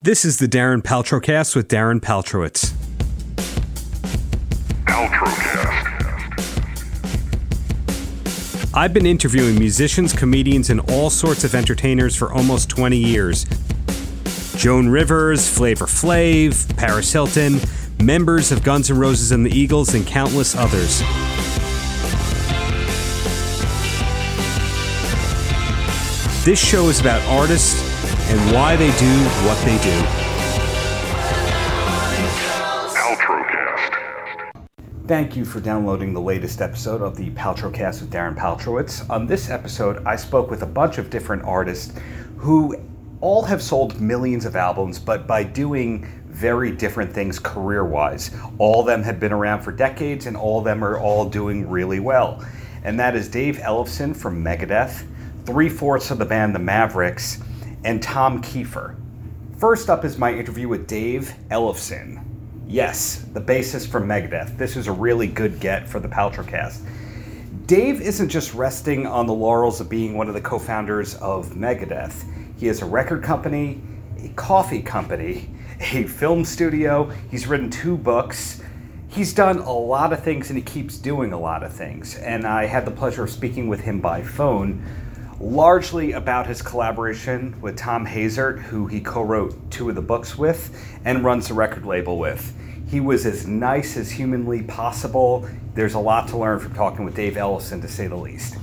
This is the Darren Paltrocast with Darren Paltrowitz. Paltrocast. I've been interviewing musicians, comedians, and all sorts of entertainers for almost 20 years. Joan Rivers, Flavor Flav, Paris Hilton, members of Guns N' Roses and the Eagles, and countless others. This show is about artists and why they do what they do. Thank you for downloading the latest episode of the Paltrocast with Darren Paltrowitz. On this episode, I spoke with a bunch of different artists who all have sold millions of albums, but by doing very different things career wise. All of them have been around for decades, and all of them are all doing really well. And that is Dave Ellefson from Megadeth, three fourths of the band The Mavericks, and Tom Keifer. First up is my interview with Dave Ellefson. Yes, the bassist from Megadeth. This is a really good get for the Paltrocast. Dave isn't just resting on the laurels of being one of the co founders of Megadeth. He has a record company, a coffee company, a film studio, he's written two books. He's done a lot of things and he keeps doing a lot of things. And I had the pleasure of speaking with him by phone largely about his collaboration with Thom Hazaert, who he co wrote two of the books with and runs the record label with. He was as nice as humanly possible. There's a lot to learn from talking with Dave Ellefson, to say the least.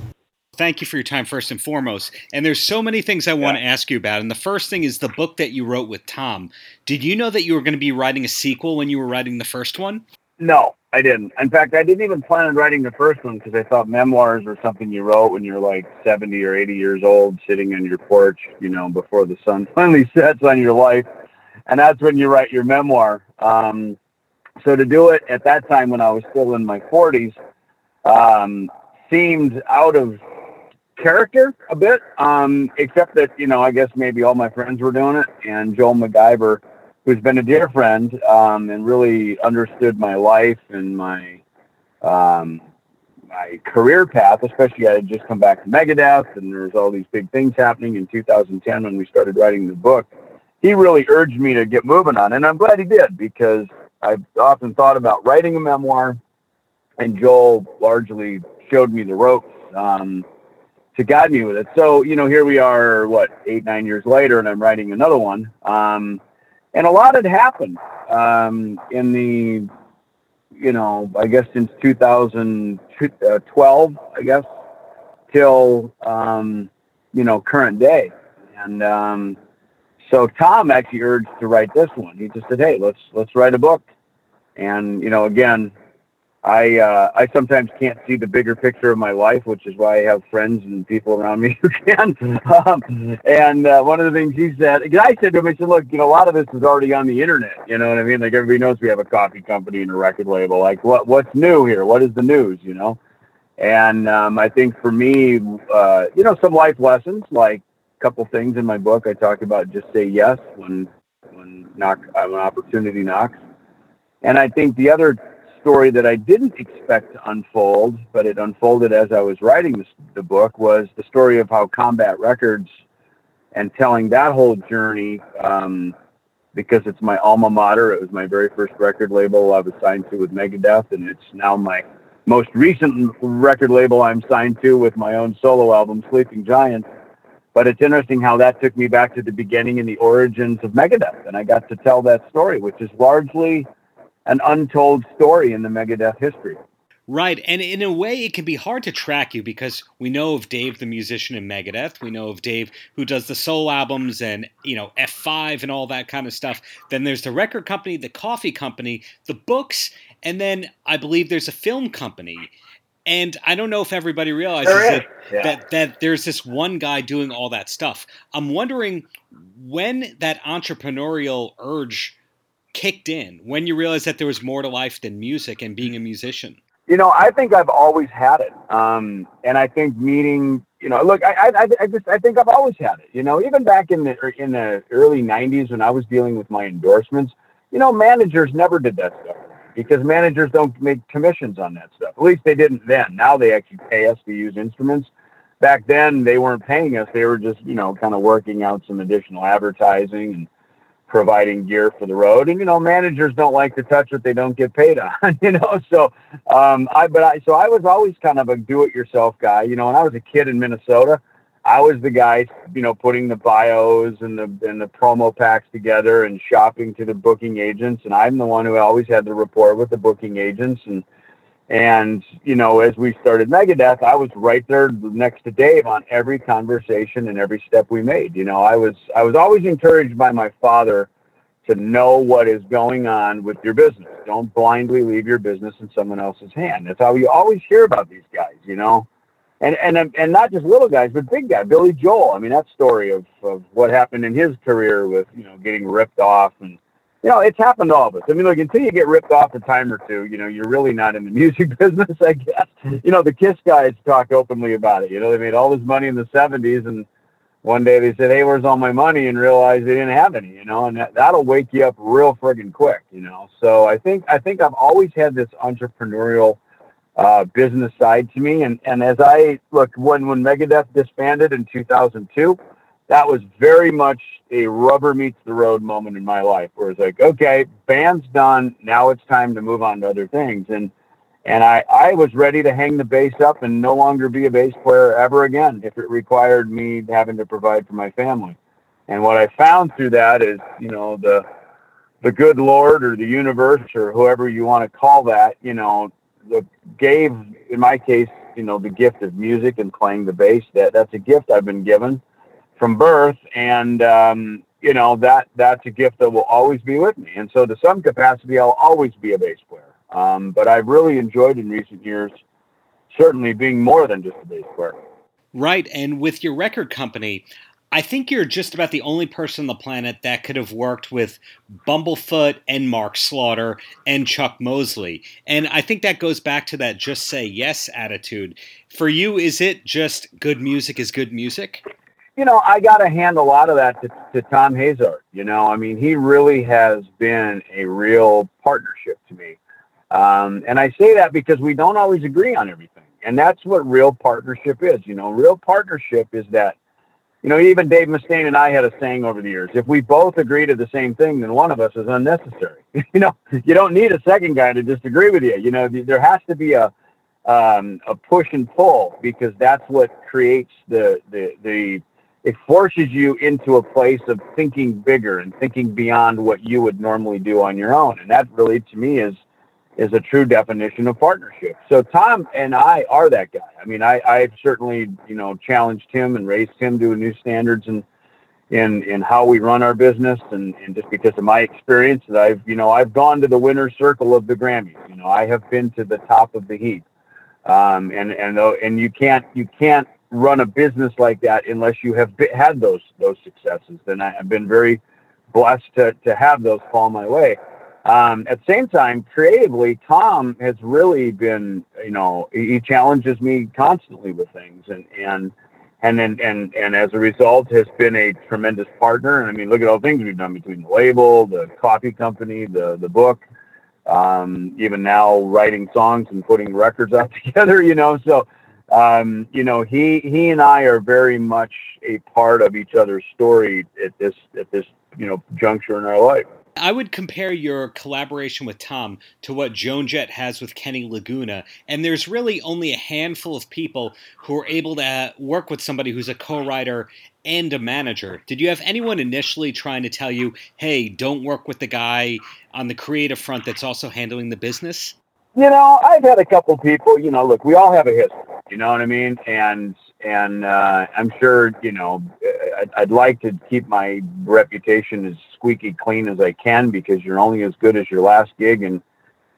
Thank you for your time, first and foremost. And there's so many things I yeah. want to ask you about. And the first thing is the book that you wrote with Tom. Did you know that you were going to be writing a sequel when you were writing the first one? No, I didn't. In fact, I didn't even plan on writing the first one because I thought memoirs were something you wrote when you're like 70 or 80 years old, sitting on your porch, you know, before the sun finally sets on your life. And that's when you write your memoir. Um, so to do it at that time when I was still in my 40s um, seemed out of character a bit, um, except that, you know, I guess maybe all my friends were doing it. And Joel McIver who's been a dear friend um, and really understood my life and my um, my career path. Especially, I had just come back to Megadeth, and there was all these big things happening in 2010 when we started writing the book. He really urged me to get moving on, and I'm glad he did because I've often thought about writing a memoir, and Joel largely showed me the ropes. Um, to guide me with it. So, you know, here we are, what, eight, nine years later, and I'm writing another one. Um, and a lot had happened um, in the, you know, I guess since 2012, I guess, till um, you know current day, and um, so Tom actually urged to write this one. He just said, "Hey, let's let's write a book," and you know, again, I uh, I sometimes can't see the bigger picture of my life, which is why I have friends and people around me who can. Um, and uh, one of the things he said, I said to him, I said, "Look, you know, a lot of this is already on the internet. You know what I mean? Like everybody knows we have a coffee company and a record label. Like what what's new here? What is the news? You know?" And um, I think for me, uh, you know, some life lessons, like a couple things in my book, I talk about just say yes when when knock when opportunity knocks. And I think the other story that I didn't expect to unfold, but it unfolded as I was writing this, the book, was the story of how Combat Records and telling that whole journey, um, because it's my alma mater. It was my very first record label I was signed to with Megadeth, and it's now my most recent record label I'm signed to with my own solo album, Sleeping Giant. But it's interesting how that took me back to the beginning and the origins of Megadeth, and I got to tell that story, which is largely an untold story in the Megadeth history. Right. And in a way, it can be hard to track you because we know of Dave, the musician in Megadeth. We know of Dave, who does the soul albums and, you know, F5 and all that kind of stuff. Then there's the record company, the coffee company, the books, and then I believe there's a film company. And I don't know if everybody realizes that, yeah. that, that there's this one guy doing all that stuff. I'm wondering when that entrepreneurial urge kicked in when you realized that there was more to life than music and being a musician? You know, I think I've always had it, um, and I think meeting, you know, look, I, I, I just, I think I've always had it. You know, even back in the in the early '90s when I was dealing with my endorsements, you know, managers never did that stuff because managers don't make commissions on that stuff. At least they didn't then. Now they actually pay us to use instruments. Back then, they weren't paying us; they were just, you know, kind of working out some additional advertising and providing gear for the road. And you know, managers don't like to touch what they don't get paid on. You know, so um, I but I so I was always kind of a do-it-yourself guy. You know, when I was a kid in Minnesota, I was the guy, you know, putting the bios and the and the promo packs together and shopping to the booking agents. And I'm the one who always had the rapport with the booking agents. And and you know, as we started Megadeth, I was right there next to Dave on every conversation and every step we made. You know, I was I was always encouraged by my father to know what is going on with your business. Don't blindly leave your business in someone else's hand. That's how you always hear about these guys. You know and and um, and not just little guys, but big guy, Billy Joel. I mean, that story of, of what happened in his career with you know getting ripped off, and you know it's happened to all of us. I mean, look, until you get ripped off a time or two, you know you're really not in the music business, I guess. You know, the Kiss guys talk openly about it. You know, they made all this money in the '70s, and one day they said, "Hey, where's all my money?" and realized they didn't have any. You know, and that, that'll wake you up real friggin' quick. You know, so I think I think I've always had this entrepreneurial uh, business side to me. And, and as I look, when, when Megadeth disbanded in 2002, that was very much a rubber meets the road moment in my life where it's like, okay, band's done. Now it's time to move on to other things. And, and I, I was ready to hang the bass up and no longer be a bass player ever again if it required me having to provide for my family. And what I found through that is, you know, the, the good Lord or the universe or whoever you want to call that, you know, the, gave, in my case, you know, the gift of music and playing the bass. That that's a gift I've been given from birth, and um, you know that that's a gift that will always be with me. And so, to some capacity, I'll always be a bass player. Um, but I've really enjoyed in recent years, certainly being more than just a bass player. Right, and with your record company, I think you're just about the only person on the planet that could have worked with Bumblefoot and Mark Slaughter and Chuck Mosley. And I think that goes back to that just say yes attitude. For you, is it just good music is good music? You know, I got to hand a lot of that to, to Thom Hazaert. You know, I mean, he really has been a real partnership to me. Um, and I say that because we don't always agree on everything. And that's what real partnership is. You know, real partnership is that you know, even Dave Mustaine and I had a saying over the years: if we both agree to the same thing, then one of us is unnecessary. you know, you don't need a second guy to disagree with you. You know, there has to be a um, a push and pull because that's what creates the the the it forces you into a place of thinking bigger and thinking beyond what you would normally do on your own, and that really, to me, is is a true definition of partnership. So Tom and I are that guy. I mean, I, I've certainly, you know, challenged him and raised him to new standards and in, in how we run our business. And, and just because of my experience that I've, you know, I've gone to the winner's circle of the Grammys, you know, I have been to the top of the heap. Um, and, and, and you can't, you can't run a business like that unless you have been, had those, those successes. And I have been very blessed to, to have those fall my way. Um, at the same time, creatively, Tom has really been, you know, he challenges me constantly with things, and and and and and, and as a result, has been a tremendous partner. And I mean, look at all the things we've done between the label, the coffee company, the the book, um, even now writing songs and putting records out together. You know, so um, you know, he he and I are very much a part of each other's story at this at this you know juncture in our life. I would compare your collaboration with Tom to what Joan Jett has with Kenny Laguna, and there's really only a handful of people who are able to work with somebody who's a co-writer and a manager. Did you have anyone initially trying to tell you, "Hey, don't work with the guy on the creative front that's also handling the business"? You know, I've had a couple people. You know, look, we all have a history. You know what I mean? And and uh, I'm sure you know I'd, I'd, like to keep my reputation as squeaky clean as I can because you're only as good as your last gig, and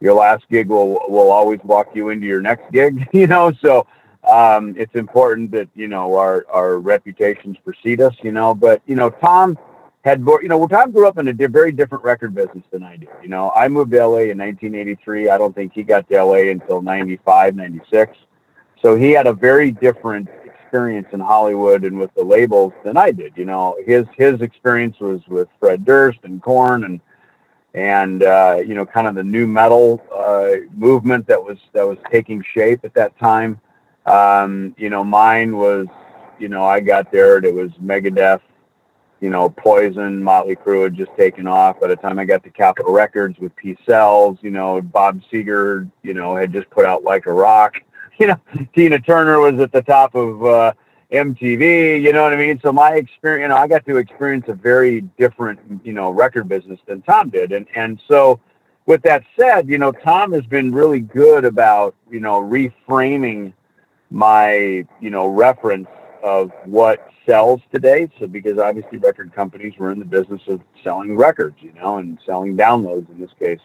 your last gig will will always walk you into your next gig. You know, so um, it's important that you know our our reputations precede us. You know, but you know Tom had you know well Tom grew up in a very different record business than I did. You know, I moved to LA in 1983. I don't think he got to LA until 95, 96. So he had a very different experience in Hollywood and with the labels than I did. You know, his his experience was with Fred Durst and Korn and and uh, you know, kind of the nu metal uh, movement that was that was taking shape at that time. Um, you know, mine was, you know, I got there. It was Megadeth, you know, Poison, Motley Crue had just taken off. By the time I got to Capitol Records with Peace Sells, you know, Bob Seger, you know, had just put out Like a Rock. You know, Tina Turner was at the top of uh, MTV. You know what I mean? So my experience, you know, I got to experience a very different, you know, record business than Tom did, and and so. With that said, you know, Tom has been really good about, you know, reframing my, you know, reference of what sells today. So because obviously record companies were in the business of selling records, you know, and selling downloads in this case.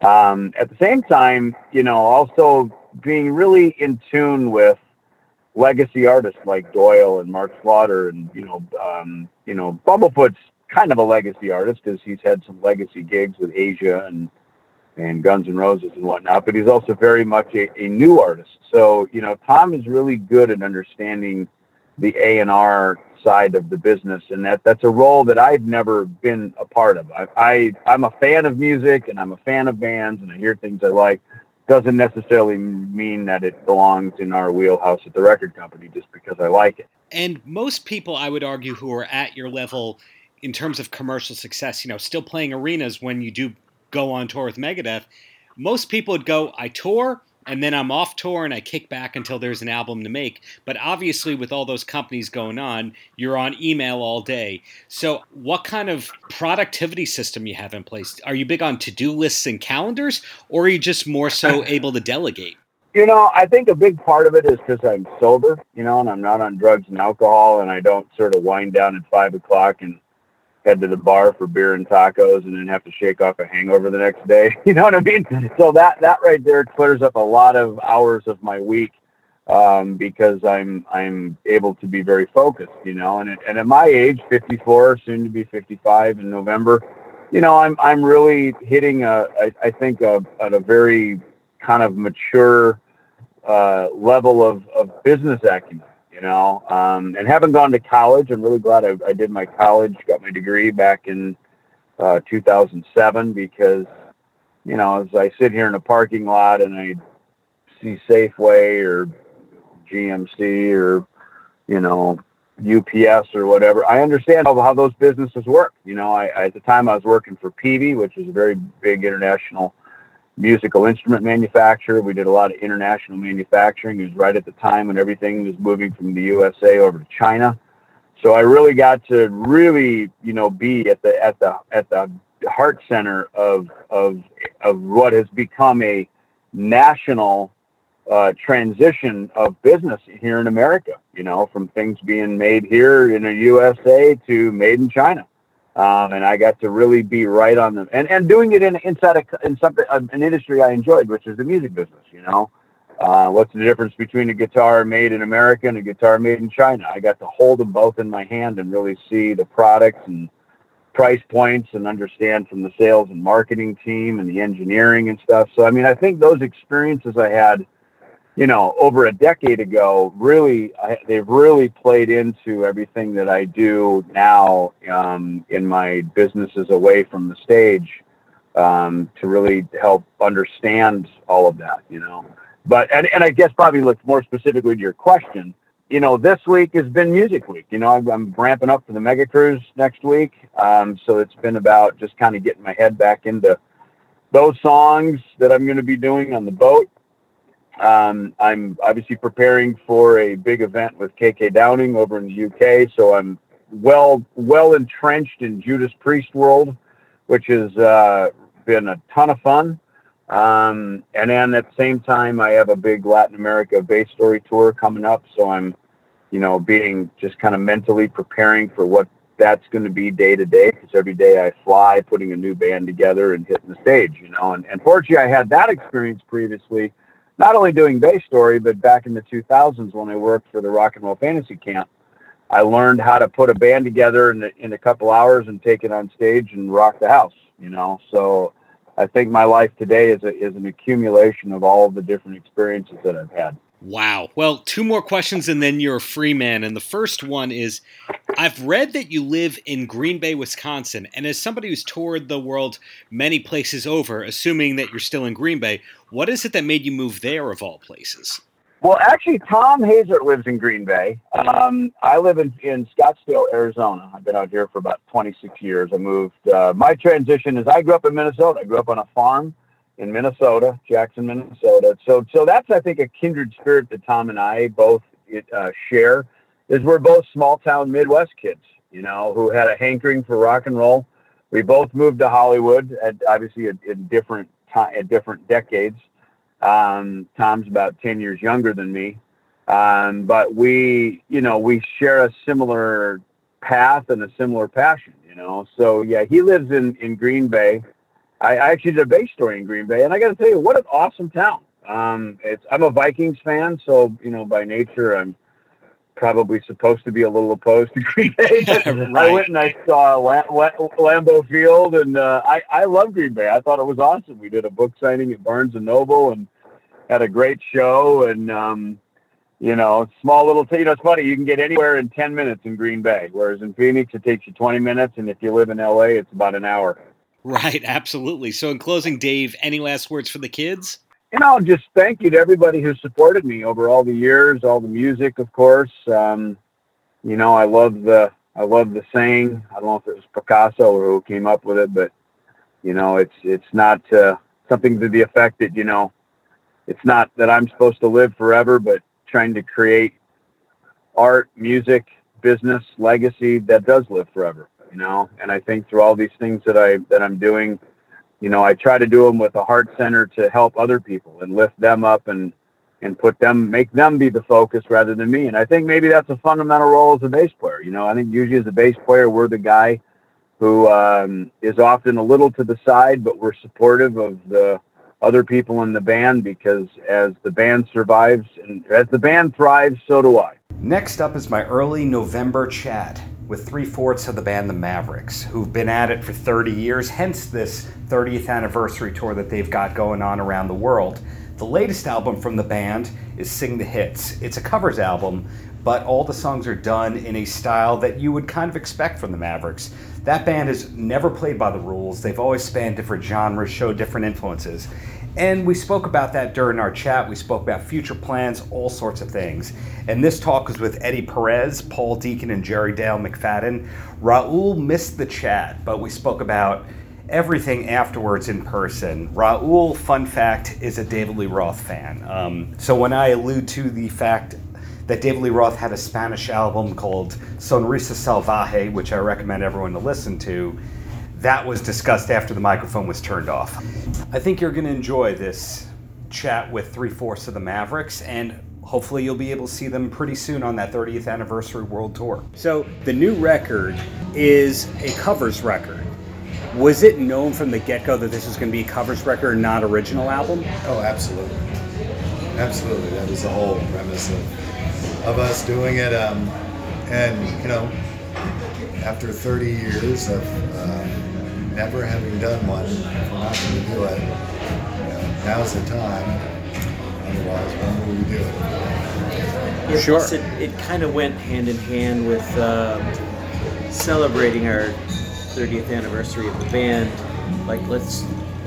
Um, at the same time, you know, also being really in tune with legacy artists like Doyle and Mark Slaughter, and you know, um, you know, Bumblefoot's kind of a legacy artist because he's had some legacy gigs with Asia and and Guns N' Roses and whatnot, but he's also very much a, a new artist. So you know, Tom is really good at understanding the A and R side of the business, and that that's a role that I've never been a part of. I, I I'm a fan of music, and I'm a fan of bands, and I hear things I like. Doesn't necessarily mean that it belongs in our wheelhouse at the record company just because I like it. And most people, I would argue, who are at your level in terms of commercial success, you know, still playing arenas when you do go on tour with Megadeth, most people would go, I tour, and then I'm off tour and I kick back until there's an album to make. But obviously, with all those companies going on, you're on email all day. So, what kind of productivity system you have in place? Are you big on to do lists and calendars, or are you just more so able to delegate? You know, I think a big part of it is because I'm sober, you know, and I'm not on drugs and alcohol, and I don't sort of wind down at five o'clock and head to the bar for beer and tacos and then have to shake off a hangover the next day. You know what I mean? So that that right there clears up a lot of hours of my week um, because I'm I'm able to be very focused. You know, and and at my age, 54, soon to be 55 in November, you know, I'm I'm really hitting a I, I think a, at a very kind of mature uh, level of, of business acumen you know. Um, and having gone to college, I'm really glad I, I did my college, got my degree back in uh, 2007 because, you know, as I sit here in a parking lot and I see Safeway or GMC or, you know, UPS or whatever, I understand how, how those businesses work. You know, I, at the time I was working for Peavey, which is a very big international musical instrument manufacturer. We did a lot of international manufacturing. It was right at the time when everything was moving from the USA over to China. So I really got to really, you know, be at the at the at the heart center of of of what has become a national uh, transition of business here in America. You know, from things being made here in the USA to made in China. Um, and I got to really be right on them, and and doing it in inside a, in something an industry I enjoyed, which is the music business. You know, uh, what's the difference between a guitar made in America and a guitar made in China? I got to hold them both in my hand and really see the products and price points and understand from the sales and marketing team and the engineering and stuff. So I mean, I think those experiences I had you know, over a decade ago, really, I, they've really played into everything that I do now um, in my businesses away from the stage um, to really help understand all of that, you know. But, and, and I guess probably look more specifically to your question, you know, this week has been music week. You know, I'm, I'm ramping up for the mega cruise next week. Um, so it's been about just kind of getting my head back into those songs that I'm going to be doing on the boat um, I'm obviously preparing for a big event with KK Downing over in the UK, so I'm well well entrenched in Judas Priest world, which has uh, been a ton of fun. Um, and then at the same time, I have a big Latin America Basstory tour coming up, so I'm, you know, being just kind of mentally preparing for what that's going to be day to day because every day I fly, putting a new band together and hitting the stage, you know. And, and fortunately, I had that experience previously not only doing Basstory, but back in the 2000s when I worked for the Rock and Roll Fantasy Camp, I learned how to put a band together in, in a couple hours and take it on stage and rock the house, you know. So I think my life today is, a, is an accumulation of all the different experiences that I've had. Wow. Well, two more questions and then you're a free man. And the first one is I've read that you live in Green Bay, Wisconsin. And as somebody who's toured the world many places over, assuming that you're still in Green Bay, what is it that made you move there of all places? Well, actually, Thom Hazaert lives in Green Bay. Um, I live in, in Scottsdale, Arizona. I've been out here for about 26 years. I moved. Uh, my transition is I grew up in Minnesota. I grew up on a farm in Minnesota, Jackson, Minnesota. So, so that's I think a kindred spirit that Tom and I both uh, share. Is we're both small town Midwest kids, you know, who had a hankering for rock and roll. We both moved to Hollywood at obviously in different time, at different decades. Um, Tom's about 10 years younger than me. Um, but we, you know, we share a similar path and a similar passion, you know? So yeah, he lives in, in Green Bay. I, I actually did a Basstory in Green Bay and I got to tell you, what an awesome town. Um, it's, I'm a Vikings fan. So, you know, by nature, I'm, probably supposed to be a little opposed to Green Bay. right. I went and I saw Lam- Lambeau Field, and uh, I I love Green Bay. I thought it was awesome. We did a book signing at Barnes and Noble, and had a great show and um, you know, small little. T- you know, it's funny. You can get anywhere in ten minutes in Green Bay, whereas in Phoenix it takes you twenty minutes, and if you live in LA, it's about an hour. Right, absolutely. So, in closing, Dave, any last words for the kids? You know, just thank you to everybody who supported me over all the years, all the music, of course. Um, you know, I love the I love the saying. I don't know if it was Picasso or who came up with it, but you know, it's it's not uh, something to the effect that you know it's not that I'm supposed to live forever, but trying to create art, music, business, legacy that does live forever, you know? And I think through all these things that I, that I'm doing, you know, I try to do them with a heart center to help other people and lift them up and, and put them, make them be the focus rather than me. And I think maybe that's a fundamental role as a bass player. You know, I think usually as a bass player, we're the guy who um, is often a little to the side, but we're supportive of the, other people in the band because as the band survives and as the band thrives, so do I. Next up is my early November chat with three fourths of the band The Mavericks, who've been at it for 30 years, hence this 30th anniversary tour that they've got going on around the world. The latest album from the band is Sing the Hits. It's a covers album, but all the songs are done in a style that you would kind of expect from the Mavericks. That band has never played by the rules. They've always spanned different genres, showed different influences. And we spoke about that during our chat. We spoke about future plans, all sorts of things. And this talk was with Eddie Perez, Paul Deacon, and Jerry Dale McFadden. Raul missed the chat, but we spoke about everything afterwards in person. Raul, fun fact, is a David Lee Roth fan. Um, so when I allude to the fact that David Lee Roth had a Spanish album called Sonrisa Salvaje, which I recommend everyone to listen to, that was discussed after the microphone was turned off. I think you're going to enjoy this chat with three fourths of the Mavericks, and hopefully you'll be able to see them pretty soon on that 30th anniversary world tour. So the new record is a covers record. Was it known from the get go that this was going to be a covers record, not original album? Oh, absolutely, absolutely. That was the whole premise of, of us doing it. Um, and you know, after 30 years of never having done one, if we're not going to do it, you know, now's the time. Otherwise, when will we do it? Yeah, sure. It, it kind of went hand in hand with uh, celebrating our 30th anniversary of the band. Like, let's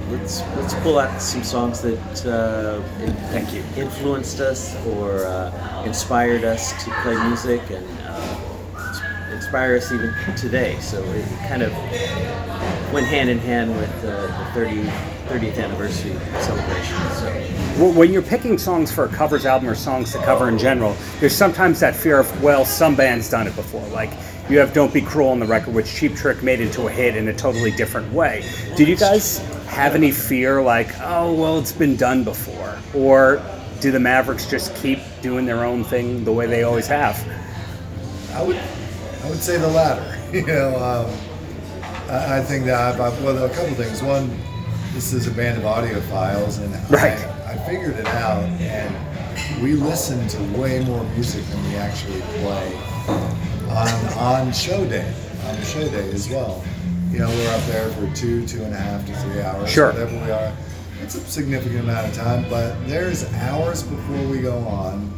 let's let's pull out some songs that uh, thank you influenced us or uh, inspired us to play music and uh, inspire us even today. So it kind of went hand in hand with the 30, 30th anniversary celebration. So. When you're picking songs for a covers album or songs to cover in general, there's sometimes that fear of, well, some band's done it before. Like you have Don't Be Cruel on the record, which Cheap Trick made into a hit in a totally different way. Did you guys have any fear like, oh, well, it's been done before? Or do the Mavericks just keep doing their own thing the way they always have? I would, I would say the latter. you know, um, I, think that I've, well, a couple things. One, this is a band of audiophiles, and right. I, I figured it out, and we listen to way more music than we actually play on on show day, on show day as well. You know, we're up there for two, two and a half to three hours, sure. whatever we are. It's a significant amount of time, but there's hours before we go on,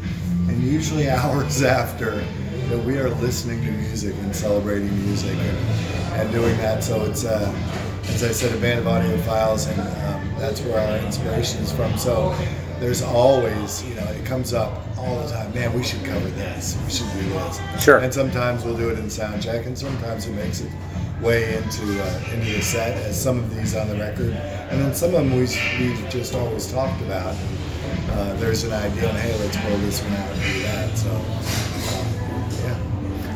and usually hours after that we are listening to music and celebrating music and, and doing that. So it's, uh, as I said, a band of audiophiles, and um, that's where our inspiration is from. So there's always, you know, it comes up all the time, man, we should cover this, we should do this. Sure. And sometimes we'll do it in sound check, and sometimes it makes it way into uh, into the set, as some of these on the record, and then some of them we we just always talked about. Uh, there's an idea, and hey, let's pull this one out and do that. So.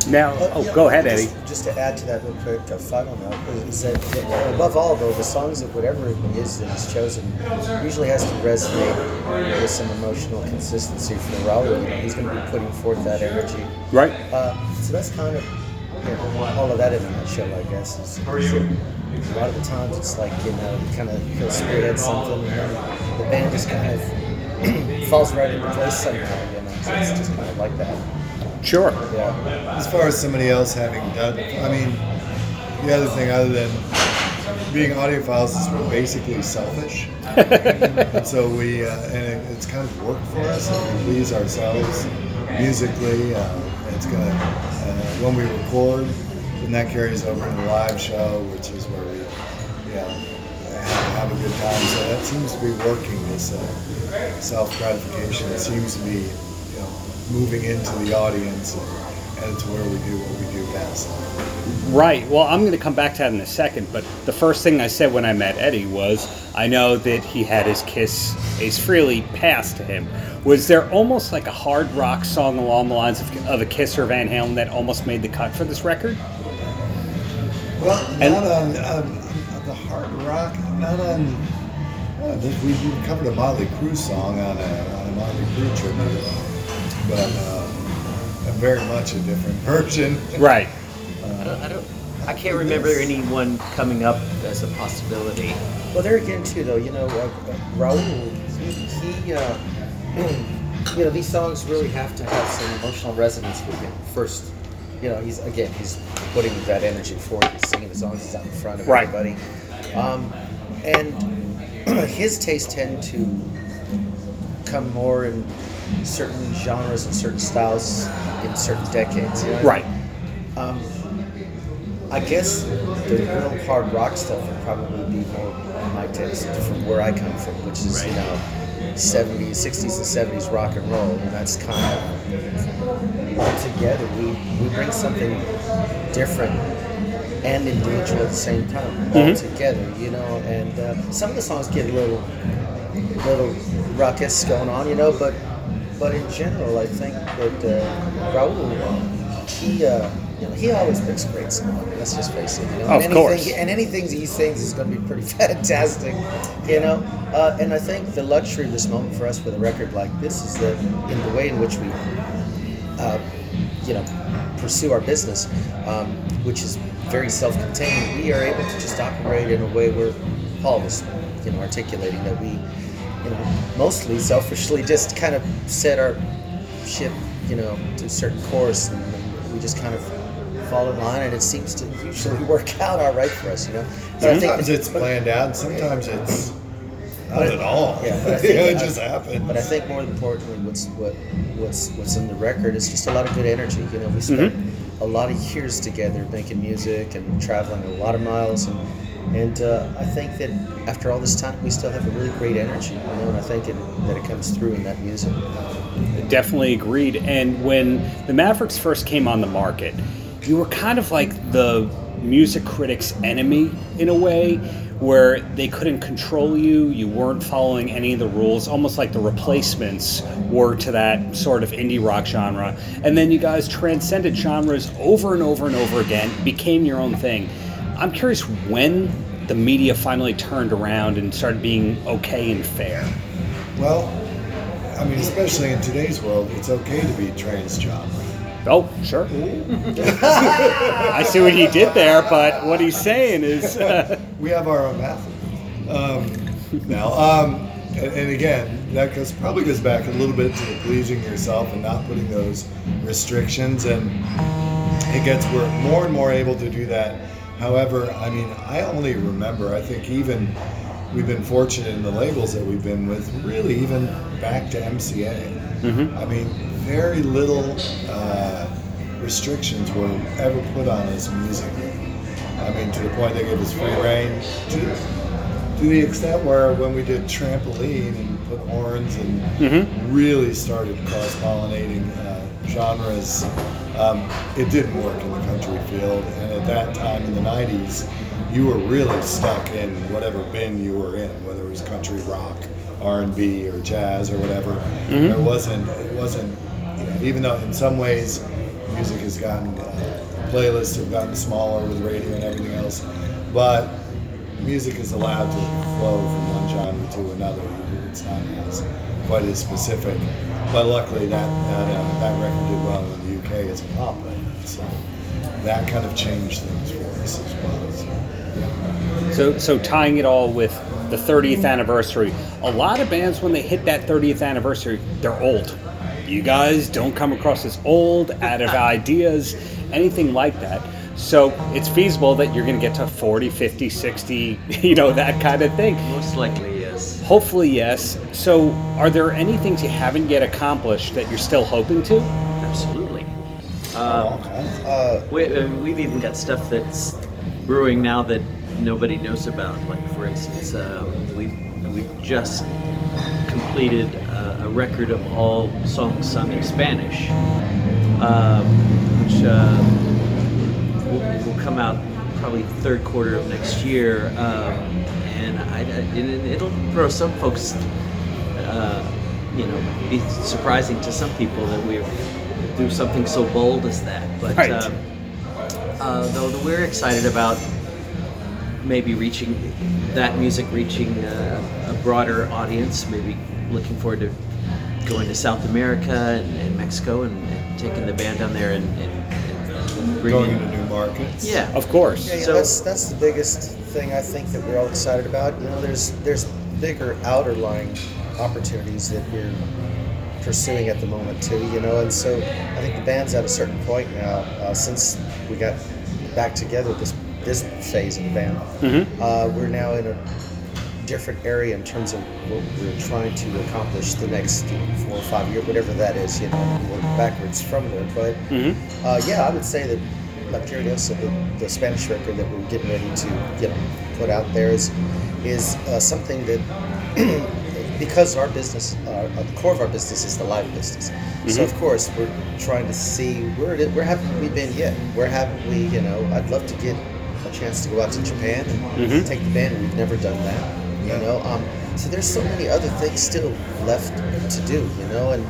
Now, Uh, oh, yeah, go ahead, just, Eddie. Just to add to that real quick, a final note is that that above all, though, the songs of whatever it is that he's chosen usually has to resonate with some emotional consistency for Raul. You know, he's going to be putting forth that energy. Right. Uh, so that's kind of you know, all of that in a nutshell, I guess. Is, is that a lot of the times it's like you know, kind of he'll spearhead something, and then the band just kind of falls right into place somehow. You know, so it's just kind of like that. Sure. Yeah. As far as somebody else having done, I mean, the other thing, other than being audiophiles, is we're basically selfish. and so we, uh, and it, it's kind of worked for us. And we please ourselves musically. Uh, it's gonna uh, when we record, then that carries over to the live show, which is where we, you know, have a good time. So that seems to be working. This uh, self gratification. It seems to be, moving into the audience and, and it's where we do what we do best. Right. Well, I'm going to come back to that in a second, but the first thing I said when I met Eddie was I know that he had his Kiss Ace Frehley passed to him. Was there almost like a hard rock song along the lines of, of a Kiss or Van Halen that almost made the cut for this record? Well, And- not on, on, on the hard rock, not on. Think we, we covered a Motley Crue song on a, on a Motley Crue tribute, but uh, a very much a different version. Right. I don't, I don't. I can't remember anyone coming up as a possibility. Well, there again, too, though, you know, uh, uh, Raul, he, he uh, you know, these songs really have to have some emotional resonance with him first. You know, he's again, he's putting that energy forward. He's singing the songs. He's out in front of Right. everybody, um, and his tastes tend to come more in certain genres and certain styles in certain decades. You know? Right. Um, I guess the real hard rock stuff would probably be more my taste from where I come from, which is you know, 70s, 60s, and 70s rock and roll, and that's kind of all together. We we bring something different and individual at the same time, all together, you know. And uh, some of the songs get a little little ruckus going on, you know, but but in general, I think that uh, Raul, he. Uh, you know, he always picks great songs. Let's just face it. You know? Of and course. anything, and anything he sings is going to be pretty fantastic. You know, uh, and I think the luxury of this moment for us with a record like this is that in the way in which we, uh, you know, pursue our business, um, which is very self-contained, we are able to just operate in a way where Paul was, you know, articulating that we, you know, mostly selfishly just kind of set our ship, you know, to a certain course, and we just kind of fall in line, and it seems to usually work out all right for us, you know. But I think Sometimes it's planned out, and sometimes it's not at all. Yeah, but I think it just happens. But I think more importantly, what's what what's what's in the record is just a lot of good energy. You know, we mm-hmm. spent a lot of years together making music and traveling a lot of miles, and and uh, I think that after all this time, we still have a really great energy. You know, and I think it, that it comes through in that music. Definitely agreed. And when the Mavericks first came on the market, you were kind of like the music critics' enemy in a way, where they couldn't control you. You weren't following any of the rules, almost like the replacements were to that sort of indie rock genre. And then you guys transcended genres over and over and over again, became your own thing. I'm curious when the media finally turned around and started being okay and fair. well, I mean, especially in today's world, it's okay to be transgenre. Oh, sure. I see what he did there, but what he's saying is, uh, We have our own bathroom. Um, now, um, and, and again, that goes probably goes back a little bit to the pleasing yourself and not putting those restrictions, and it gets we're more and more able to do that. However, I mean, I only remember. I think even we've been fortunate in the labels that we've been with. Really, even back to MCA. I mean, very little uh, restrictions were ever put on us musically. I mean, to the point they gave us free reign to to the extent where when we did trampoline and put horns and Mm-hmm. really started cross pollinating uh, genres, um, it didn't work in the country field. And at that time in the 90s, you were really stuck in whatever bin you were in, whether it was country rock, R&B, or jazz or whatever. Mm-hmm. There wasn't, it wasn't, you know, even though in some ways music has gotten, uh, playlists have gotten smaller with radio and everything else, but music is allowed to flow from one genre to another. It's not as quite as specific. But luckily, that that, uh, that record did well in the UK as a pop record, so that kind of changed things for us as well. So, yeah. So, so tying it all with the 30th anniversary, a lot of bands when they hit that 30th anniversary, they're old. You guys don't come across as old, out of ideas, anything like that. So it's feasible that you're going to get to 40, 50, 60, you know, that kind of thing. Most likely, yes. Hopefully, yes. So, are there any things you haven't yet accomplished that you're still hoping to? Absolutely. All Um, kinds. Uh, we, uh, we've even got stuff that's brewing now that nobody knows about. Like, for instance, uh, we we just completed uh, a record of all songs sung in Spanish, um, which uh, will, will come out probably third quarter of next year. Um, and I, I- and it'll throw some folks, uh, you know, be surprising to some people that we do something so bold as that. But Right. um, uh, though that we're excited about maybe reaching that music reaching uh, a broader audience maybe looking forward to going to south america and, and mexico and, and taking the band down there and, and, and Going bringing into new markets. yeah Of course. Yeah, yeah, So- that's that's the biggest thing I think that we're all excited about. You know, there's there's bigger outer lying opportunities that we're pursuing at the moment too. You know, and so I think the band's at a certain point now uh, since we got back together this this phase of the band. Mm-hmm. Uh, we're now in a different area in terms of what we're trying to accomplish the next you know, four or five years, whatever that is. You know, work backwards from there, but. Mm-hmm. Uh, yeah, I would say that, Jerry the, the Spanish record that we're getting ready to you know put out there is is uh, something that because our business, uh, the core of our business is the live business. So of course we're trying to see where it, where haven't we been yet? Where haven't we? You know, I'd love to get a chance to go out to Japan and Mhm. take the band. We've never done that. You know, um, so there's so many other things still left to do. You know, and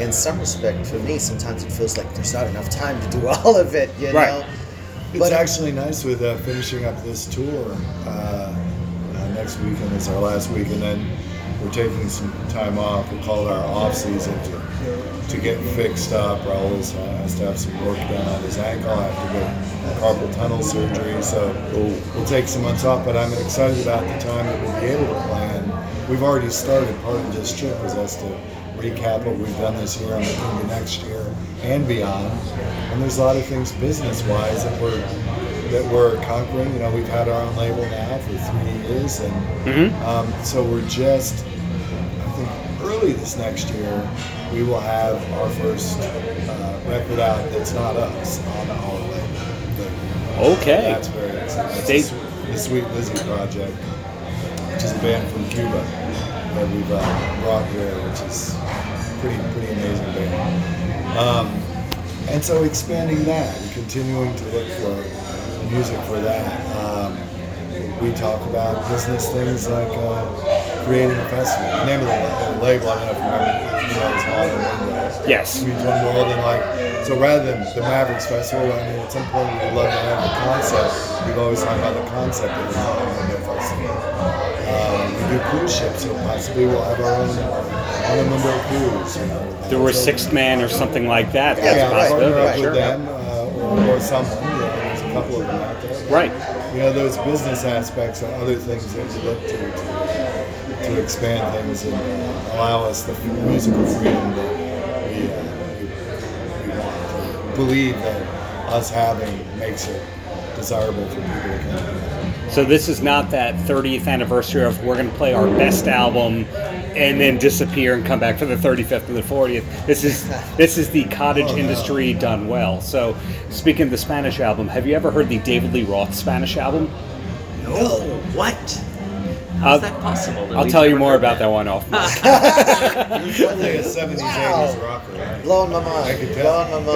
in some respect, for me, sometimes it feels like there's not enough time to do all of it, you Right. know? It's But- actually nice with uh, finishing up this tour. Uh, uh, next weekend is our last week, and then we're taking some time off. We call it our off season to, to get fixed up. Raul has, uh, to have some work done on his ankle. I have to get carpal tunnel surgery, so we'll take some months off. But I'm excited about the time that we'll be able to plan. We've already started. Part of this trip was us to recap what we've done this year and looking to next year and beyond. And there's a lot of things business-wise that we're that we're conquering. You know, we've had our own label now for three years, and Mm-hmm. um, so we're just, I think, early this next year, we will have our first uh, record out that's not us on our label. But Okay. That's very exciting. That's Stay- the, the Sweet Lizzie Project, which is a band from Cuba that we've uh, brought here, which is pretty pretty amazing band. Um, and so expanding that and continuing to look for music for that. Um, we talk about business things like uh, creating a festival. The name of the, the label, I don't know if you remember, you know, is Mono Mundos. Yes. Means one world and like so rather than the Mavericks Festival, I mean at some point we'd love to have the concept. We've always talked about the concept of the Mono Mundo Festival. Do cruise ships, so possibly we'll have our own Mono Mundo cruise. You know, There were Sixthman or something like that. That's yeah, right, Sure. them uh, or, or someone. You know, there's a couple of them out there. Right. You know, those business aspects are other things that we look to to, to expand things and allow us the musical freedom that we, uh, we, we want. To believe that us having makes it desirable for people to come. So this is not that 30th anniversary of we're going to play our best album and then disappear and come back for the 35th and the 40th. This is this is the cottage Oh, no. industry done well. So speaking of the Spanish album, have you ever heard the David Lee Roth Spanish album? no what How's that possible? that I'll tell you more heard about that? that one off. You're really a 70s, 80s rocker, right? Blowing my I mind. could tell. Blowing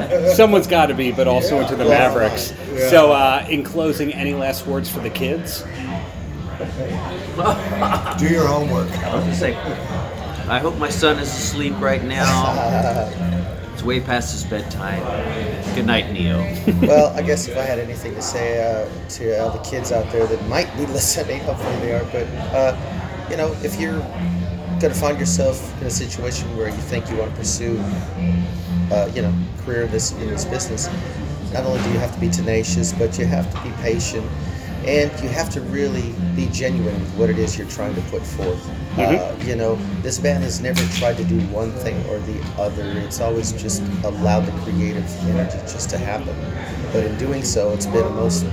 my mind. Someone's got to be, but also Yeah. into the Yeah. Mavericks. Yeah. So, uh, in closing, any last words for the kids? Do your homework. I was just saying, I hope my son is asleep right now. It's way past his bedtime. Good night, Neo. well, I guess if I had anything to say uh, to all the kids out there that might be listening, hopefully they are, but uh, you know, if you're going to find yourself in a situation where you think you want to pursue, uh, you know, career in this in this business, not only do you have to be tenacious, but you have to be patient, and you have to really be genuine with what it is you're trying to put forth. Uh, you know, this band has never tried to do one thing or the other. It's always just allowed the creative energy just to happen. But in doing so, it's been the most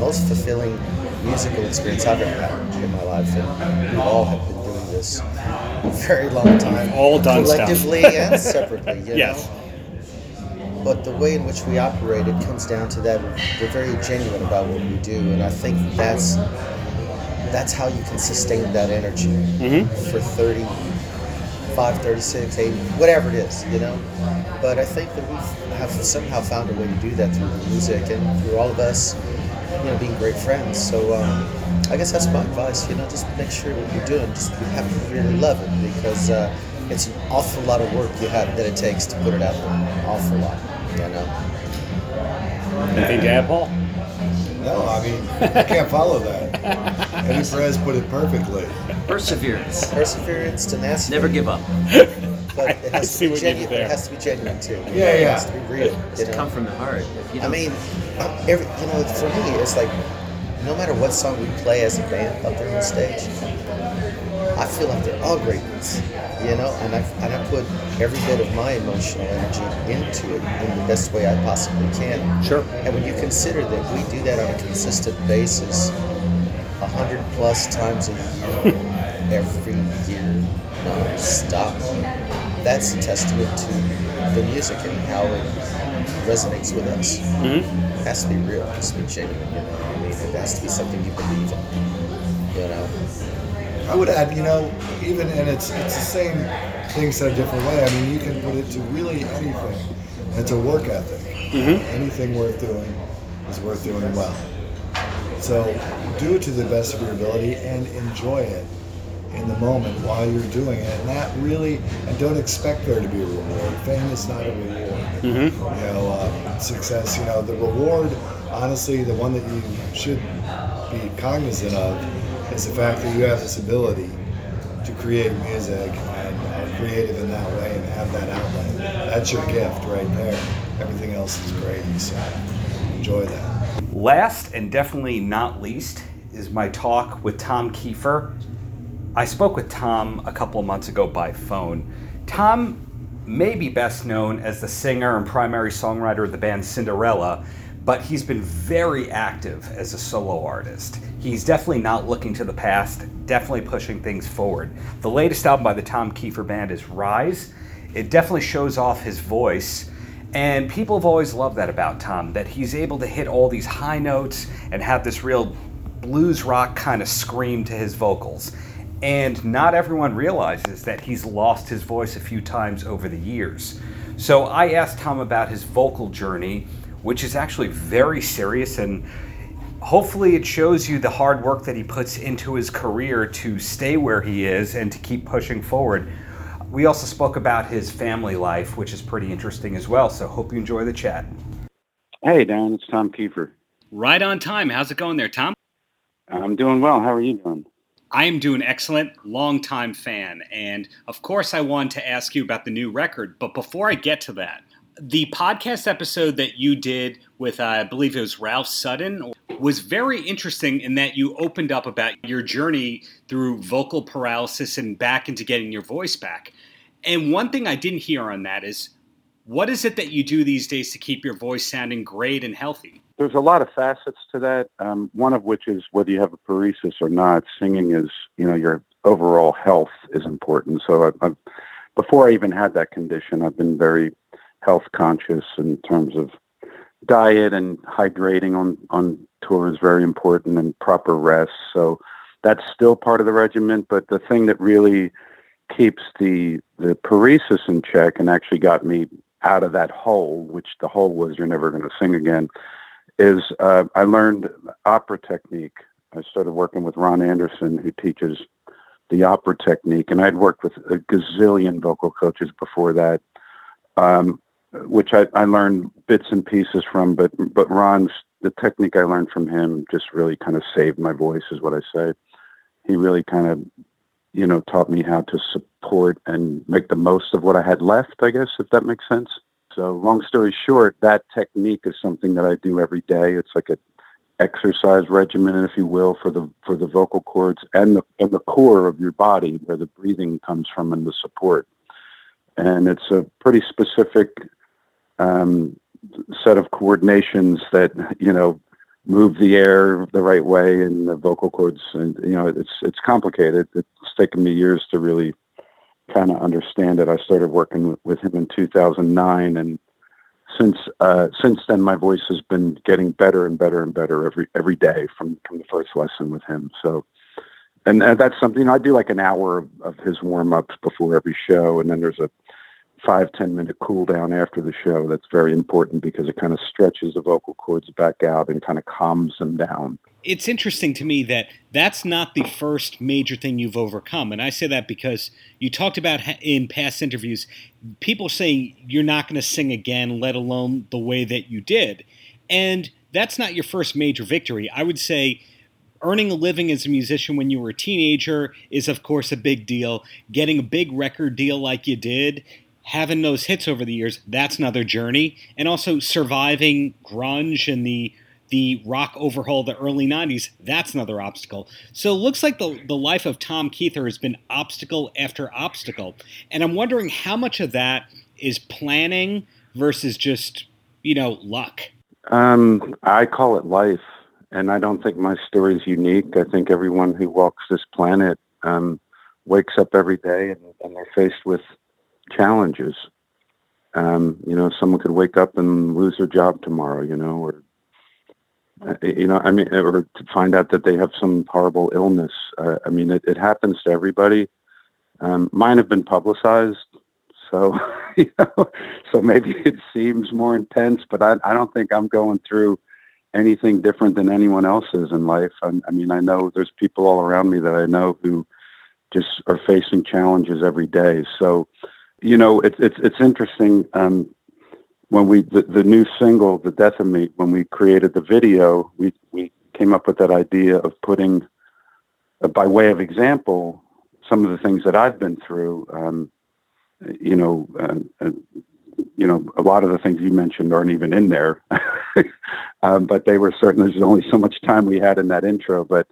most fulfilling musical experience I've ever had in my life, and we all have been doing this a very long time, All done stuff. collectively and separately. You Yes. know? but the way in which we operate it comes down to that we're very genuine about what we do and i think that's that's how you can sustain that energy for 35 36 80 whatever it is you know? But i think that we have somehow found a way to do that through the music and through all of us you know being great friends. So um, i guess that's my advice you know just make sure what you're doing just you have to really love it because uh, it's an awful lot of work you have that it takes to put it out there. An awful lot you know? Anything to add, Paul? No, I mean, I can't follow that. Eddie Perez put it perfectly. Perseverance. perseverance tenacity Never give up. but it I has see to be what you did genuine there. it has to be genuine too Yeah, yeah. it yeah. has to be real you It's know? come from the heart. If you I don't- mean, uh, every you know, for me, it's like no matter what song we play as a band up there on stage, I feel like they're all great ones, you know, and I and I put every bit of my emotional energy into it in the best way I possibly can. Sure. And when you consider that we do that on a consistent basis, a hundred plus times a year, every year, non-stop, that's a testament to the music and how it resonates with us. Mm-hmm. It has to be real. It has to be genuine. You know? I mean, it has to be something you believe in. You know. I would add, you know, even and it's it's the same thing said a different way. I mean, you can put it to really anything. And it's a work ethic. Anything worth doing is worth doing well. So do it to the best of your ability and enjoy it in the moment while you're doing it. And that really, and don't expect there to be a reward. Fame is not a reward. You know, uh, success. You know, the reward, honestly, the one that you should be cognizant of is the fact that you have this ability to create music and are creative in that way and have that outlet. That's your gift right there. Everything else is gravy, so enjoy that. Last and definitely not least is my talk with Tom Keifer. I spoke with Tom a couple of months ago by phone. Tom may be best known as the singer and primary songwriter of the band Cinderella, but he's been very active as a solo artist. He's definitely not looking to the past, definitely pushing things forward. The latest album by the Tom Keifer Band is Rise. It definitely shows off his voice. And people have always loved that about Tom, that he's able to hit all these high notes and have this real blues rock kind of scream to his vocals. And not everyone realizes that he's lost his voice a few times over the years. So I asked Tom about his vocal journey, which is actually very serious and hopefully it shows you the hard work that he puts into his career to stay where he is and to keep pushing forward. We also spoke about his family life, which is pretty interesting as well. So hope you enjoy the chat. Hey, Dan, it's Tom Keifer. Right on time. How's it going there, Tom? I'm doing well. How are you doing? I am doing excellent, longtime fan. And of course, I wanted to ask you about the new record. But before I get to that, the podcast episode that you did with, uh, I believe it was Ralph Sutton, was very interesting in that you opened up about your journey through vocal paralysis and back into getting your voice back. And one thing I didn't hear on that is what is it that you do these days to keep your voice sounding great and healthy? There's a lot of facets to that. Um, one of which is whether you have a paresis or not. Singing is, you know, your overall health is important. So, I, I, before I even had that condition, I've been very health conscious in terms of diet and hydrating on on tour is very important and proper rest. So, that's still part of the regimen. But the thing that really keeps the the paresis in check and actually got me out of that hole, which the hole was you're never going to sing again, is uh, I learned opera technique. I started working with Ron Anderson, who teaches the opera technique, and I'd worked with a gazillion vocal coaches before that, um, which I, I learned bits and pieces from. But but Ron's the technique I learned from him just really kind of saved my voice, is what I say. He really kind of you know, taught me how to support and make the most of what I had left, I guess, if that makes sense. So, long story short, that technique is something that I do every day. It's like an exercise regimen, if you will, for the for the vocal cords and the and the core of your body, where the breathing comes from and the support. And it's a pretty specific um, set of coordinations that you know move the air the right way in the vocal cords and you know it's it's complicated. It's taken me years to really kind of understand it. I started working with him in 2009 and since uh, since then my voice has been getting better and better and better every every day from from the first lesson with him. So and, and that's something i do like an hour of, of his warm-ups before every show and then there's a five ten minute cool down after the show that's very important because it kind of stretches the vocal cords back out and kind of calms them down. It's interesting to me that that's not the first major thing you've overcome and i say that because you talked about in past interviews people saying you're not going to sing again let alone the way that you did and that's not your first major victory. I would say earning a living as a musician when you were a teenager is of course a big deal. Getting a big record deal like you did having those hits over the years, that's another journey. And also surviving grunge and the the rock overhaul of the early 90s, that's another obstacle. So it looks like the, the life of Tom Keifer has been obstacle after obstacle. And I'm wondering how much of that is planning versus just, you know, luck. Um, I call it life. And I don't think my story is unique. I think everyone who walks this planet um, wakes up every day and, and they're faced with challenges. Um, you know, someone could wake up and lose their job tomorrow, you know, or uh, you know, I mean, or to find out that they have some horrible illness. Uh, I mean, it, it, happens to everybody. Um, mine have been publicized, so you know, so maybe it seems more intense, but I, I don't think I'm going through anything different than anyone else is in life. I, I mean, I know there's people all around me that I know who just are facing challenges every day. So you know, it's it's it's interesting. Um, when we the, the new single, "The Death of Me," when we created the video, we we came up with that idea of putting, uh, by way of example, some of the things that I've been through. Um, you know, uh, uh, you know, a lot of the things you mentioned aren't even in there, um, but they were certainly. There's only so much time we had in that intro, but.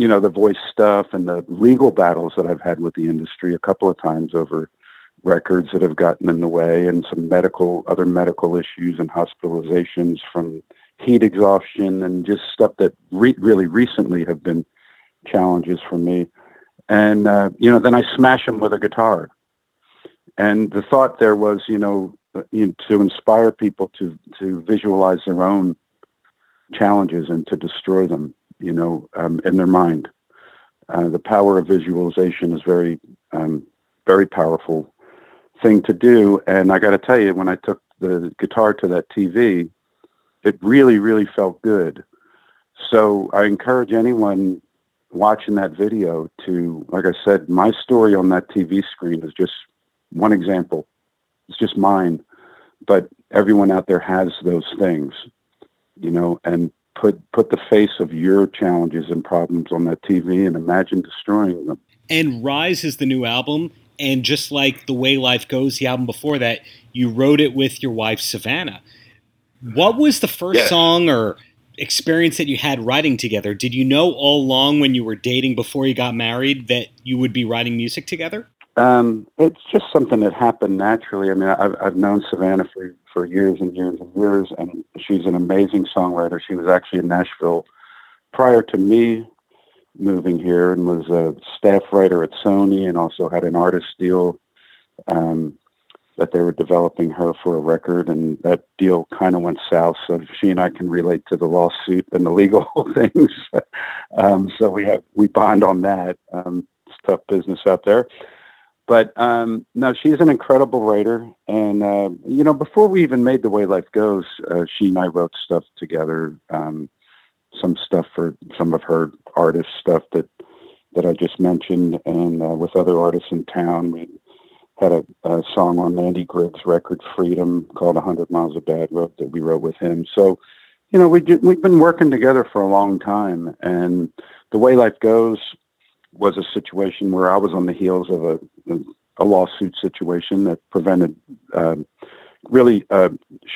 You know, the voice stuff and the legal battles that I've had with the industry a couple of times over records that have gotten in the way and some medical, other medical issues and hospitalizations from heat exhaustion and just stuff that re- really recently have been challenges for me. And, uh, you know, then I smash them with a guitar. And the thought there was, you know, you know, to inspire people to, to visualize their own challenges and to destroy them you know, um, in their mind. Uh, the power of visualization is very, um, very powerful thing to do. And I got to tell you, when I took the guitar to that TV, it really, really felt good. So I encourage anyone watching that video to, like I said, my story on that TV screen is just one example. It's just mine, but everyone out there has those things, you know, and put put the face of your challenges and problems on that TV and imagine destroying them. And Rise is the new album, and just like The Way Life Goes, the album before that, you wrote it with your wife Savannah. What was the first yeah. song or experience that you had writing together? Did you know all along when you were dating before you got married that you would be writing music together? Um, it's just something that happened naturally. I mean, I've, I've known Savannah for for years and years and years, and she's an amazing songwriter. She was actually in Nashville prior to me moving here and was a staff writer at Sony and also had an artist deal. Um, that they were developing her for a record, and that deal kind of went south. So she and I can relate to the lawsuit and the legal things. um, so we have we bond on that. Um, it's tough business out there. But um, no, she's an incredible writer, and uh, you know, before we even made the way life goes, uh, she and I wrote stuff together. Um, some stuff for some of her artist stuff that that I just mentioned, and uh, with other artists in town. We had a, a song on Andy Griggs' record Freedom called 100 Miles of Bad Road that we wrote with him. So, you know, we we've been working together for a long time. And The Way Life Goes was a situation where I was on the heels of a, a lawsuit situation that prevented, uh, really uh,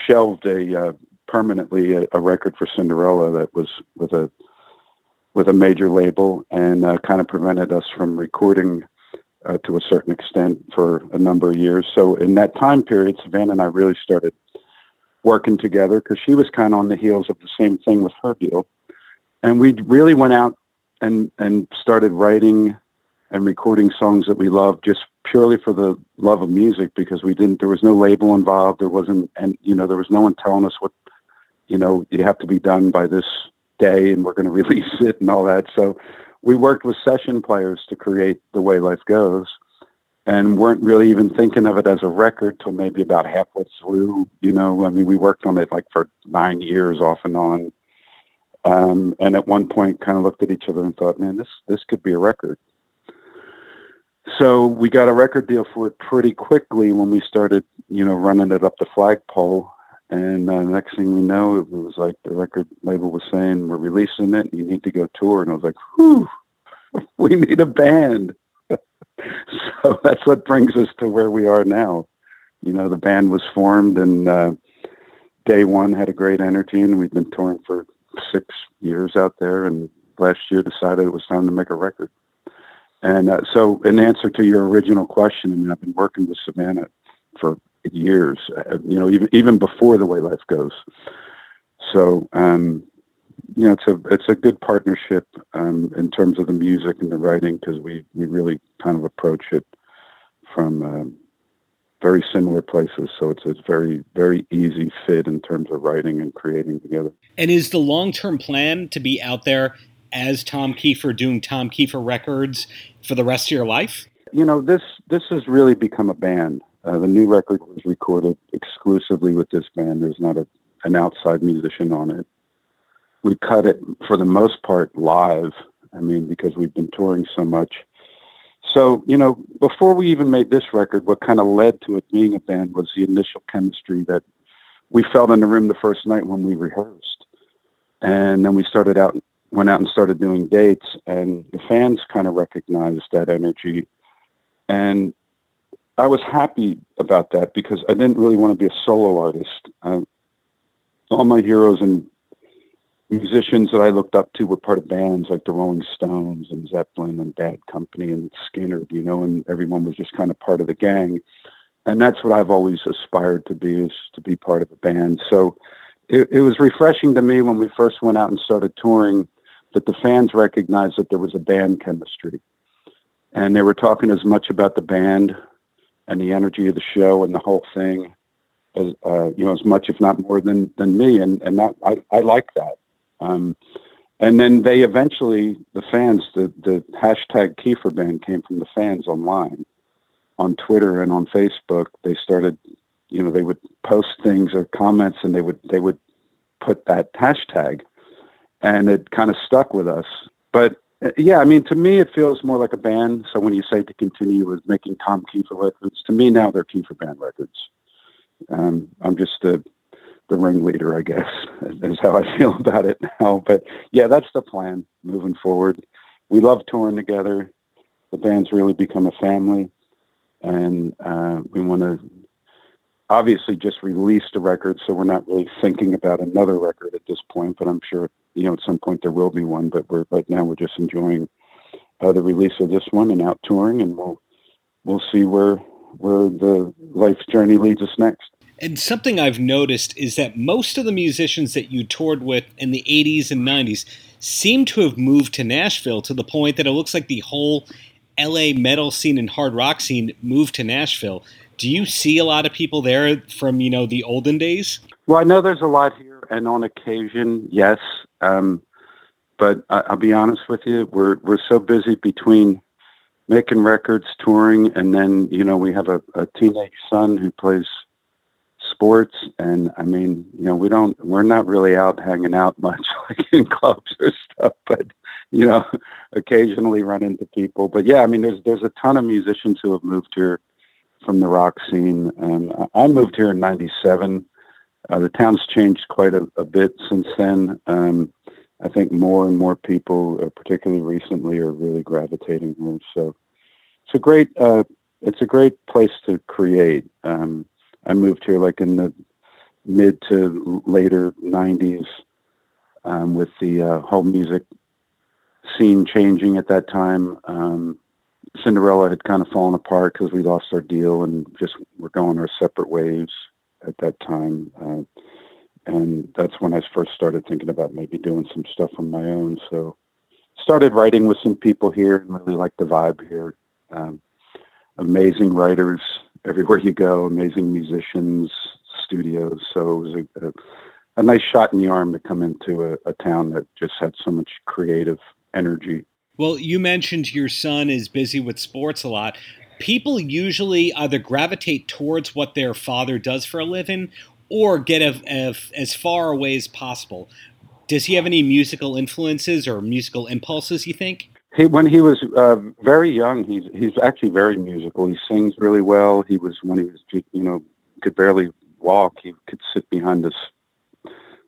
shelved a uh, permanently a, a, record for Cinderella that was with a with a major label and uh, kind of prevented us from recording uh, to a certain extent for a number of years. So in that time period, Savannah and I really started working together because she was kind of on the heels of the same thing with her deal, and we really went out and and started writing and recording songs that we loved just purely for the love of music because we didn't there was no label involved. There wasn't and you know there was no one telling us what you know you have to be done by this day and we're going to release it and all that. So we worked with session players to create the way life goes and weren't really even thinking of it as a record till maybe about halfway through you know. I mean we worked on it like for nine years off and on um, and at one point kind of looked at each other and thought man this this could be a record so we got a record deal for it pretty quickly when we started you know running it up the flagpole and uh, next thing we know, it was like the record label was saying, "We're releasing it. You need to go tour." And I was like, "Whew, we need a band." so that's what brings us to where we are now. You know, the band was formed, and uh, day one had a great energy, and we've been touring for six years out there. And last year, decided it was time to make a record. And uh, so, in answer to your original question, I mean, I've been working with Savannah for years, uh, you know, even even before the way life goes. So, um, you know, it's a it's a good partnership um, in terms of the music and the writing because we we really kind of approach it from um, very similar places. So it's a very very easy fit in terms of writing and creating together. And is the long term plan to be out there as Tom Keifer doing Tom Keifer records for the rest of your life? You know, this this has really become a band. Uh, the new record was recorded exclusively with this band. There's not a, an outside musician on it. We cut it for the most part live. I mean, because we've been touring so much. So, you know, before we even made this record, what kind of led to it being a band was the initial chemistry that we felt in the room the first night when we rehearsed. And then we started out, went out and started doing dates, and the fans kind of recognized that energy. And I was happy about that because I didn't really want to be a solo artist. Um, all my heroes and musicians that I looked up to were part of bands like the Rolling Stones and Zeppelin and Bad Company and Skynyrd, you know, and everyone was just kind of part of the gang. And that's what I've always aspired to be is to be part of a band. So it, it was refreshing to me when we first went out and started touring that the fans recognized that there was a band chemistry. And they were talking as much about the band and the energy of the show and the whole thing as uh, you know as much if not more than than me and and that I, I like that um, and then they eventually the fans the the hashtag Keifer band came from the fans online on Twitter and on Facebook they started you know they would post things or comments and they would they would put that hashtag and it kind of stuck with us but yeah, I mean, to me, it feels more like a band. So when you say to continue with making Tom Keifer records, to me now they're Keifer band records. Um, I'm just the the ringleader, I guess, is how I feel about it now. But yeah, that's the plan moving forward. We love touring together. The band's really become a family, and uh, we want to obviously just release a record, so we're not really thinking about another record at this point. But I'm sure you know, at some point there will be one, but we're right now we're just enjoying uh, the release of this one and out touring, and we'll we'll see where where the life journey leads us next. And something I've noticed is that most of the musicians that you toured with in the 80s and 90s seem to have moved to Nashville to the point that it looks like the whole LA metal scene and hard rock scene moved to Nashville. Do you see a lot of people there from you know the olden days? Well, I know there's a lot here, and on occasion, yes. Um, but I, will be honest with you, we're we're so busy between making records, touring, and then you know we have a, a teenage son who plays sports, and I mean, you know, we don't, we're not really out hanging out much like in clubs or stuff, but you know, occasionally run into people. But yeah, I mean, there's there's a ton of musicians who have moved here from the rock scene, and I moved here in '97. Uh, the town's changed quite a, a bit since then. Um, I think more and more people, uh, particularly recently, are really gravitating here. So it's a great uh, it's a great place to create. Um, I moved here like in the mid to later '90s um, with the uh, whole music scene changing at that time. Um, Cinderella had kind of fallen apart because we lost our deal and just were going our separate ways at that time. Uh, and that's when I first started thinking about maybe doing some stuff on my own. So started writing with some people here and really like the vibe here. Um, amazing writers everywhere you go, amazing musicians, studios. So it was a, a, a nice shot in the arm to come into a, a town that just had so much creative energy. Well, you mentioned your son is busy with sports a lot. People usually either gravitate towards what their father does for a living or get a, a, as far away as possible. Does he have any musical influences or musical impulses, you think? He, when he was uh, very young, he's he's actually very musical. He sings really well. He was when he was you know could barely walk. He could sit behind this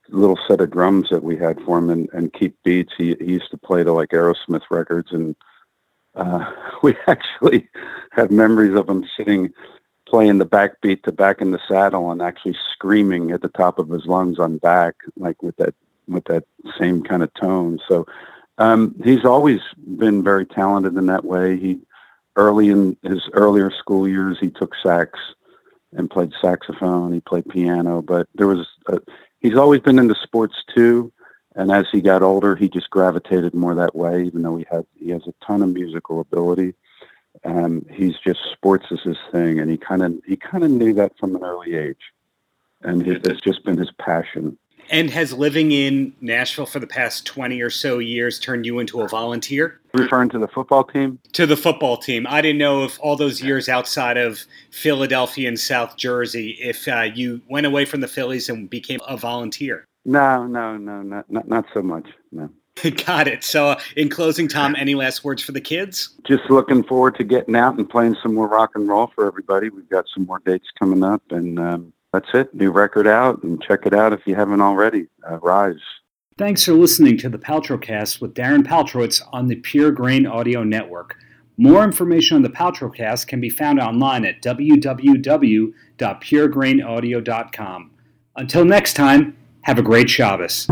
little set of drums that we had for him and, and keep beats. He, he used to play the like Aerosmith records, and uh, we actually have memories of him sitting playing the backbeat to back in the saddle and actually screaming at the top of his lungs on back, like with that with that same kind of tone. So um, he's always been very talented in that way. He early in his earlier school years, he took sax and played saxophone. He played piano, but there was a, he's always been into sports too. And as he got older, he just gravitated more that way. Even though he has he has a ton of musical ability, um, he's just sports is his thing, and he kind of he kind of knew that from an early age, and it's just been his passion. And has living in Nashville for the past 20 or so years turned you into a volunteer? Referring to the football team? To the football team. I didn't know if all those years outside of Philadelphia and South Jersey, if uh, you went away from the Phillies and became a volunteer. No, no, no, not, not, not so much. No. Got it. So, uh, in closing, Tom, any last words for the kids? Just looking forward to getting out and playing some more rock and roll for everybody. We've got some more dates coming up, and um, that's it. New record out, and check it out if you haven't already. Uh, Rise. Thanks for listening to the Paltrocast with Darren Paltrowitz on the Pure Grain Audio Network. More information on the Paltrocast can be found online at www.puregrainaudio.com. Until next time, have a great Shabbos.